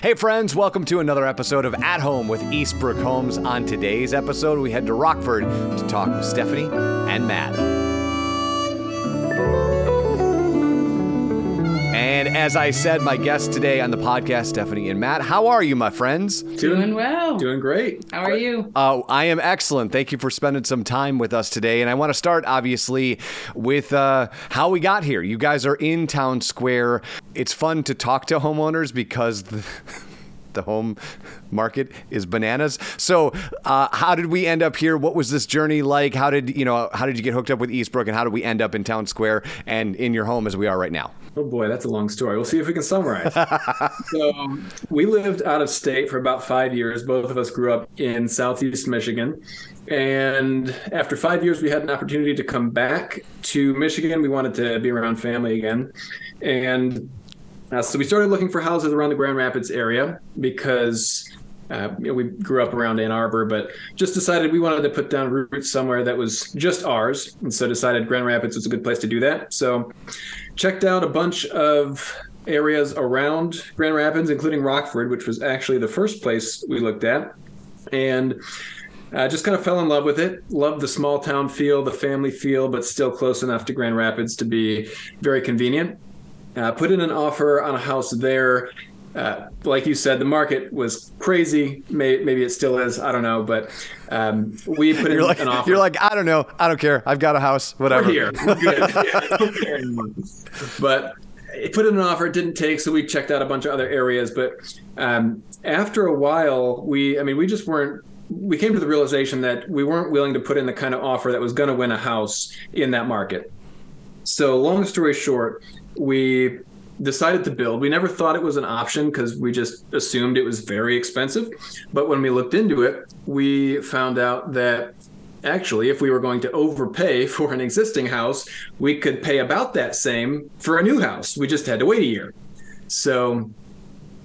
Hey, friends, welcome to another episode of At Home with Eastbrook Homes. On today's episode, we head to Rockford to talk with Stephanie and Matt. As I said, my guests today on the podcast, Stephanie and Matt, how are you, my friends? Doing well. Doing great. How are you? Uh, I am excellent. Thank you for spending some time with us today. And I want to start, obviously, with uh, how we got here. You guys are in Town Square. It's fun to talk to homeowners because the, the home market is bananas. So, uh, how did we end up here? What was this journey like? How did you know? How did you get hooked up with Eastbrook, and how did we end up in Town Square and in your home as we are right now? Oh boy, that's a long story. We'll see if we can summarize. so, we lived out of state for about five years. Both of us grew up in Southeast Michigan. And after five years, we had an opportunity to come back to Michigan. We wanted to be around family again. And uh, so we started looking for houses around the Grand Rapids area because uh, you know, we grew up around Ann Arbor, but just decided we wanted to put down roots somewhere that was just ours. And so decided Grand Rapids was a good place to do that. So checked out a bunch of areas around Grand Rapids, including Rockford, which was actually the first place we looked at. And uh, just kind of fell in love with it. Loved the small town feel, the family feel, but still close enough to Grand Rapids to be very convenient. Uh, put in an offer on a house there. Uh, like you said, the market was crazy. May, maybe it still is. I don't know. But um, we put in like, an offer. you're like, I don't know. I don't care. I've got a house. Whatever. We're here. We're good. Yeah, I don't care anymore. but it put in an offer. It didn't take, so we checked out a bunch of other areas. But um, after a while, we, I mean, we just weren't. We came to the realization that we weren't willing to put in the kind of offer that was going to win a house in that market. So, long story short, we decided to build. We never thought it was an option because we just assumed it was very expensive. But when we looked into it, we found out that actually, if we were going to overpay for an existing house, we could pay about that same for a new house. We just had to wait a year. So,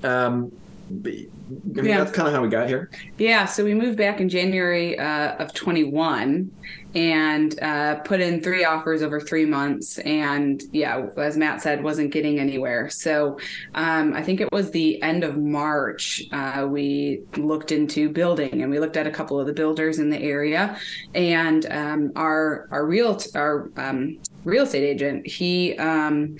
um, I mean, Yeah. that's kind of how we got here. Yeah, so we moved back in January uh, of 21 and uh, put in three offers over three months. And yeah, as Matt said, wasn't getting anywhere. So um, I think it was the end of March, uh, we looked into building and we looked at a couple of the builders in the area. And um, our, our real, our um, real estate agent, he, um,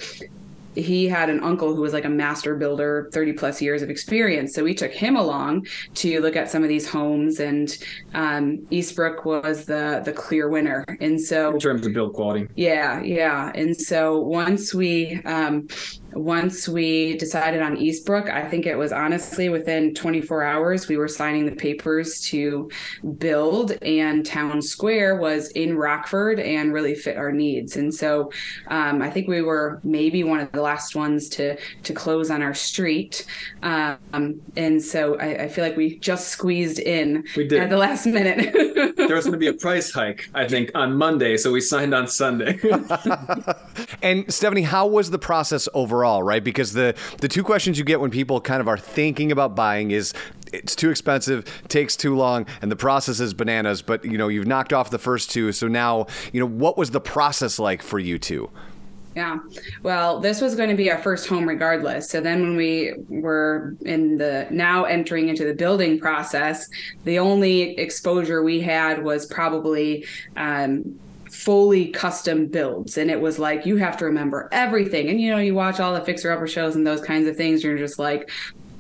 he had an uncle who was like a master builder 30 plus years of experience. So we took him along to look at some of these homes and um, eastbrook was the the clear winner. And so In terms of build quality, yeah yeah. And so once we um, once we decided on eastbrook i think it was honestly within 24 hours we were signing the papers to build and town square was in rockford and really fit our needs and so um, i think we were maybe one of the last ones to to close on our street um, and so I, I feel like we just squeezed in We did. at the last minute there was going to be a price hike, I think, on Monday, so we signed on Sunday. And Stephanie, how was the process overall, right? Because the the two questions you get when people kind of are thinking about buying is it's too expensive, takes too long, and the process is bananas, but you know, you've knocked off the first two, so now, you know, what was the process like for you two? Yeah. Well, this was going to be our first home regardless. So then when we were in the now entering into the building process, the only exposure we had was probably um, fully custom builds. And it was like, you have to remember everything. And, you know, you watch all the fixer upper shows and those kinds of things. You're just like,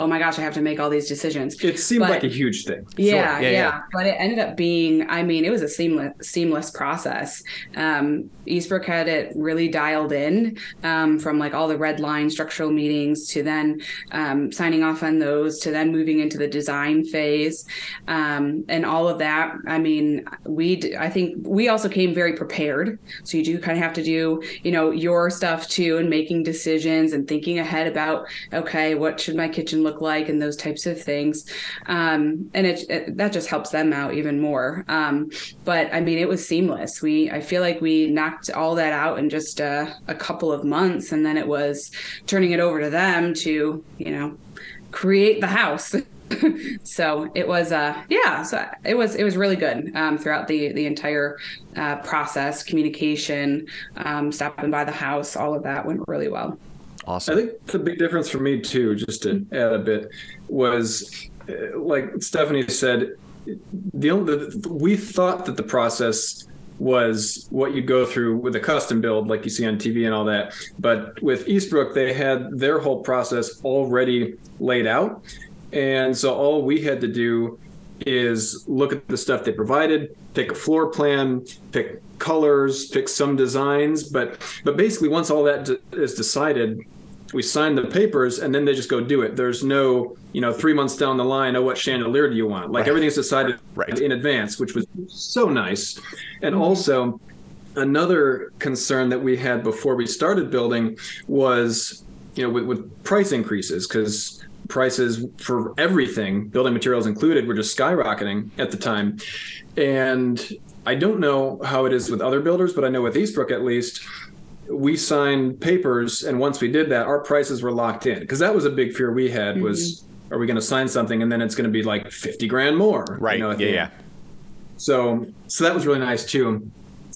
oh my gosh, I have to make all these decisions. it seemed But- like a huge thing. Yeah, Yeah, yeah, yeah. But it ended up being, I mean, it was a seamless, seamless process. Um, Eastbrook had it really dialed in um, from like all the red line structural meetings to then um, signing off on those to then moving into the design phase um, and all of that. I mean, we, d- I think we also came very prepared. So you do kind of have to do, you know, your stuff too and making decisions and thinking ahead about, okay, what should my kitchen look like and those types of things. Um, and it, it that just helps them out even more. Um, but I mean, it was seamless. We I feel like we knocked all that out in just uh, a couple of months, and then it was turning it over to them to you know create the house. so it was uh yeah so it was it was really good um, throughout the the entire uh, process communication um, stopping by the house all of that went really well Awesome. I think the big difference for me too, just to add a bit, was uh, like Stephanie said, the, the we thought that the process was what you go through with a custom build like you see on TV and all that. But with Eastbrook, they had their whole process already laid out. And so all we had to do is look at the stuff they provided, pick a floor plan, pick colors, pick some designs, but but basically once all that is decided, we sign the papers and then they just go do it. There's no, you know, three months down the line, oh, what chandelier do you want? Like right. everything's decided right. in advance, which was so nice. And mm-hmm. also, another concern that we had before we started building was, you know, with, with price increases, because prices for everything, building materials included, were just skyrocketing at the time. And I don't know how it is with other builders, but I know with Eastbrook at least, we signed papers and once we did that our prices were locked in. Because that was a big fear we had mm-hmm. was are we going to sign something and then it's going to be like 50 grand more right. you know, yeah yeah. So so that was really nice too.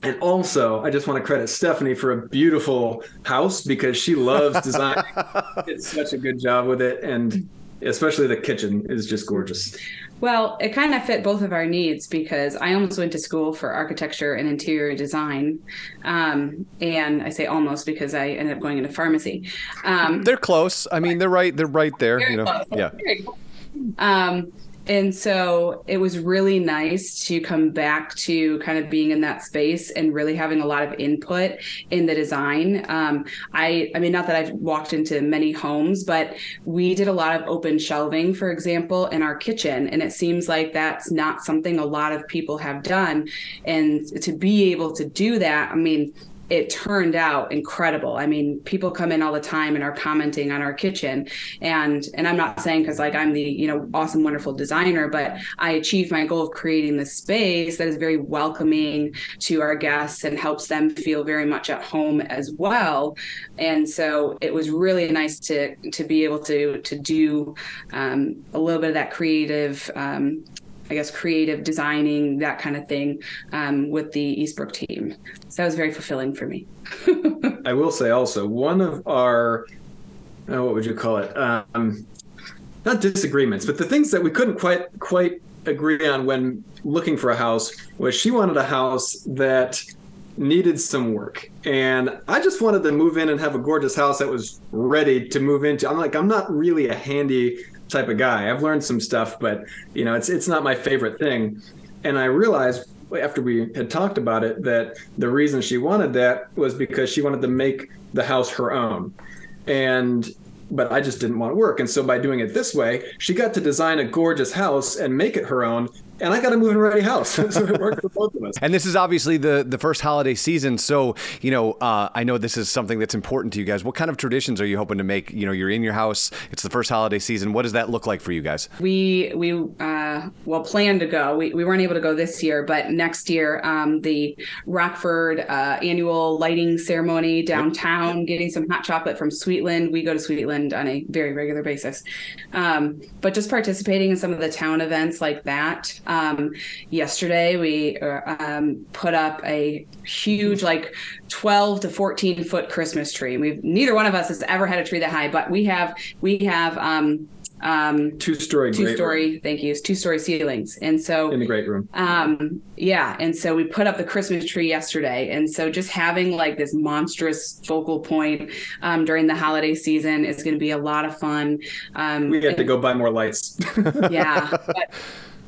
And also i just want to credit stephanie for a beautiful house because she loves design. It's such a good job with it and especially the kitchen is just gorgeous well, it kind of fit both of our needs because I almost went to school for architecture and interior design. Um, and I say almost because I ended up going into pharmacy. Um, they're close. I mean, they're right. They're right there. You know, close. yeah. Um, and so it was really nice to come back to kind of being in that space and really having a lot of input in the design. Um, I, I mean, not that I've walked into many homes, but we did a lot of open shelving, for example, in our kitchen. And it seems like that's not something a lot of people have done. And to be able to do that, I mean, it turned out incredible. I mean, people come in all the time and are commenting on our kitchen, and and I'm not saying because like I'm the you know awesome, wonderful designer, but I achieved my goal of creating this space that is very welcoming to our guests and helps them feel very much at home as well. And so it was really nice to to be able to to do um, a little bit of that creative um, I guess, creative designing, that kind of thing um, with the Eastbrook team. So that was very fulfilling for me. I will say also, one of our, oh, what would you call it? Um, not disagreements, but the things that we couldn't quite quite agree on when looking for a house was she wanted a house that needed some work and i just wanted to move in and have a gorgeous house that was ready to move into i'm like i'm not really a handy type of guy. I've learned some stuff, but you know, it's it's not my favorite thing. And I realized after we had talked about it that the reason she wanted that was because she wanted to make the house her own. And but I just didn't want to work. And so by doing it this way, she got to design a gorgeous house and make it her own and I got a move-in ready house, so it worked for both of us. And this is obviously the the first holiday season, so you know uh, I know this is something that's important to you guys. What kind of traditions are you hoping to make? You know, you're in your house. It's the first holiday season. What does that look like for you guys? We we uh, well plan to go. We, we weren't able to go this year, but next year um, the Rockford uh, annual lighting ceremony downtown, yep. getting some hot chocolate from Sweetland. We go to Sweetland on a very regular basis, um, but just participating in some of the town events like that. Um, yesterday, we uh, um, put up a huge, like 12 to 14 foot Christmas tree. We've neither one of us has ever had a tree that high, but we have we have um, um two story two story room. thank you two story ceilings. And so in the great room. um yeah and so we put up the christmas tree yesterday. And so just having like this monstrous focal point um during the holiday season is going to be a lot of fun. Um we have and, to go buy more lights. Yeah but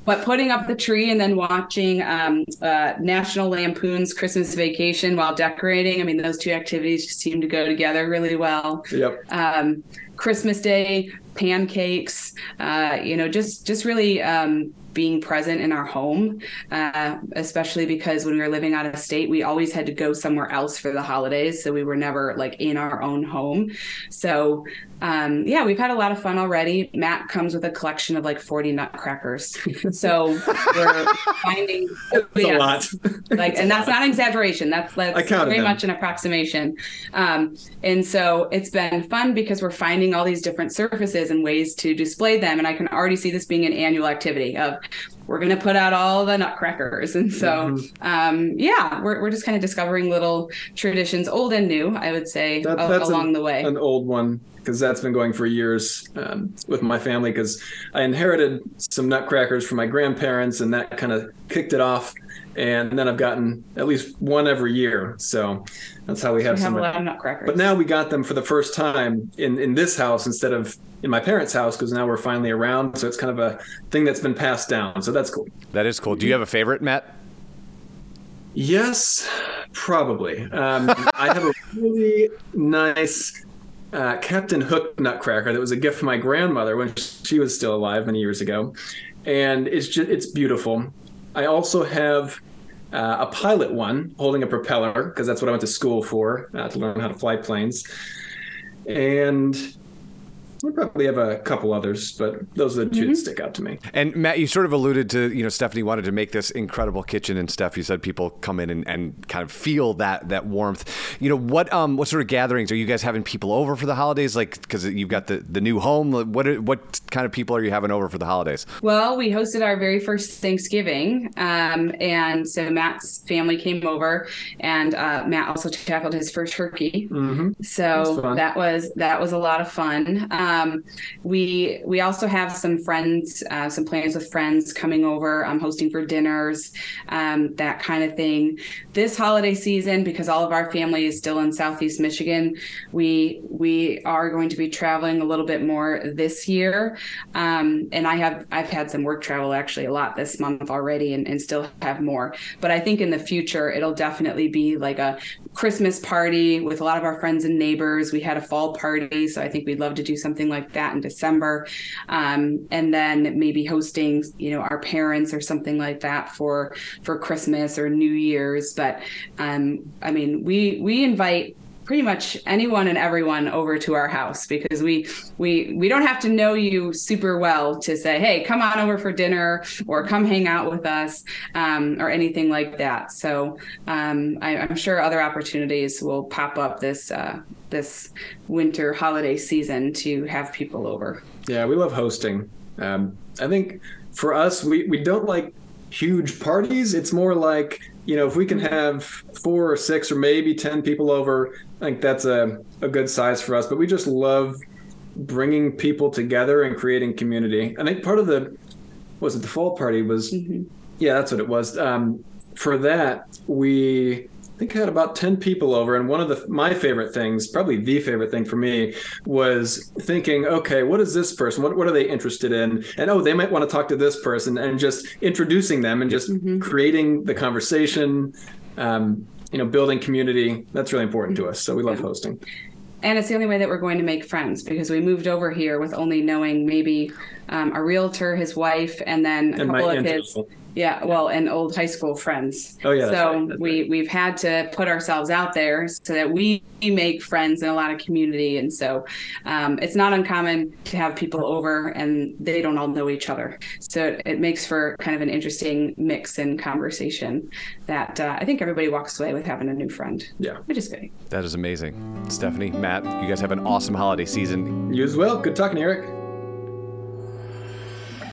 but putting up the tree and then watching um, uh, National Lampoon's Christmas Vacation while decorating, I mean, those two activities just seem to go together really well. Yep. Um, Christmas Day, pancakes, uh, you know, just just really um, being present in our home, uh, especially because when we were living out of state, we always had to go somewhere else for the holidays. So we were never like in our own home. So um, yeah, we've had a lot of fun already. Matt comes with a collection of like 40 nutcrackers. So we're finding yeah, a lot. like, and that's not an exaggeration. That's, that's very them. much an approximation. Um, and so it's been fun because we're finding all these different surfaces and ways to display them. And I can already see this being an annual activity of we're going to put out all the nutcrackers. And so, mm-hmm. um, yeah, we're, we're just kind of discovering little traditions, old and new, I would say, that, along an, the way. An old one because that's been going for years um, with my family because I inherited some nutcrackers from my grandparents and that kind of kicked it off. And then I've gotten at least one every year. So that's how we have, we have some. a lot of nutcrackers. But now we got them for the first time in, in this house instead of in my parents' house because now we're finally around. So it's kind of a thing that's been passed down. So that's cool. That is cool. Do you have a favorite, Matt? Yes, probably. Um, I have a really nice uh, Captain Hook Nutcracker that was a gift from my grandmother when she was still alive many years ago, and it's just it's beautiful. I also have uh, a pilot one holding a propeller because that's what I went to school for uh, to learn how to fly planes, and we probably have a couple others, but those are the 2 mm-hmm. that stick out to me. And Matt, you sort of alluded to, you know, Stephanie wanted to make this incredible kitchen and stuff. You said people come in and, and kind of feel that that warmth. You know, what um what sort of gatherings are you guys having people over for the holidays? Like, because you've got the, the new home. What what kind of people are you having over for the holidays? Well, we hosted our very first Thanksgiving, um, and so Matt's family came over, and uh, Matt also tackled his first turkey. Mm-hmm. So that was that was a lot of fun. Um, um, we we also have some friends, uh, some plans with friends coming over. I'm um, hosting for dinners, um, that kind of thing. This holiday season, because all of our family is still in Southeast Michigan, we we are going to be traveling a little bit more this year. Um, and I have I've had some work travel actually a lot this month already, and, and still have more. But I think in the future it'll definitely be like a Christmas party with a lot of our friends and neighbors. We had a fall party, so I think we'd love to do something something like that in December, um, and then maybe hosting, you know, our parents or something like that for for Christmas or New Year's. But um, I mean, we we invite pretty much anyone and everyone over to our house because we we we don't have to know you super well to say hey come on over for dinner or come hang out with us um, or anything like that so um, I, am sure other opportunities will pop up this uh, this winter holiday season to have people over yeah we love hosting um, i think for us we, we don't like huge parties it's more like you know, if we can have four or six or maybe 10 people over, I think that's a, a good size for us. But we just love bringing people together and creating community. I think part of the, was it the fall party was, mm-hmm. yeah, that's what it was. Um, for that, we think I had about 10 people over. And one of the my favorite things, probably the favorite thing for me, was thinking, okay, what is this person? What, what are they interested in? And oh, they might want to talk to this person and just introducing them and just mm-hmm. creating the conversation, um, you know, building community. That's really important to us. So we love hosting. And it's the only way that we're going to make friends because we moved over here with only knowing maybe um, a realtor, his wife, and then a and couple of his yeah, well, and old high school friends. Oh yeah. So right, we right. we've had to put ourselves out there so that we make friends in a lot of community, and so um, it's not uncommon to have people over and they don't all know each other. So it, makes for kind of an interesting mix and conversation that uh, I think everybody walks away with having a new friend. Yeah, which is great. That is amazing, Stephanie, Matt. You guys have an awesome holiday season. You as well. Good talking, Eric.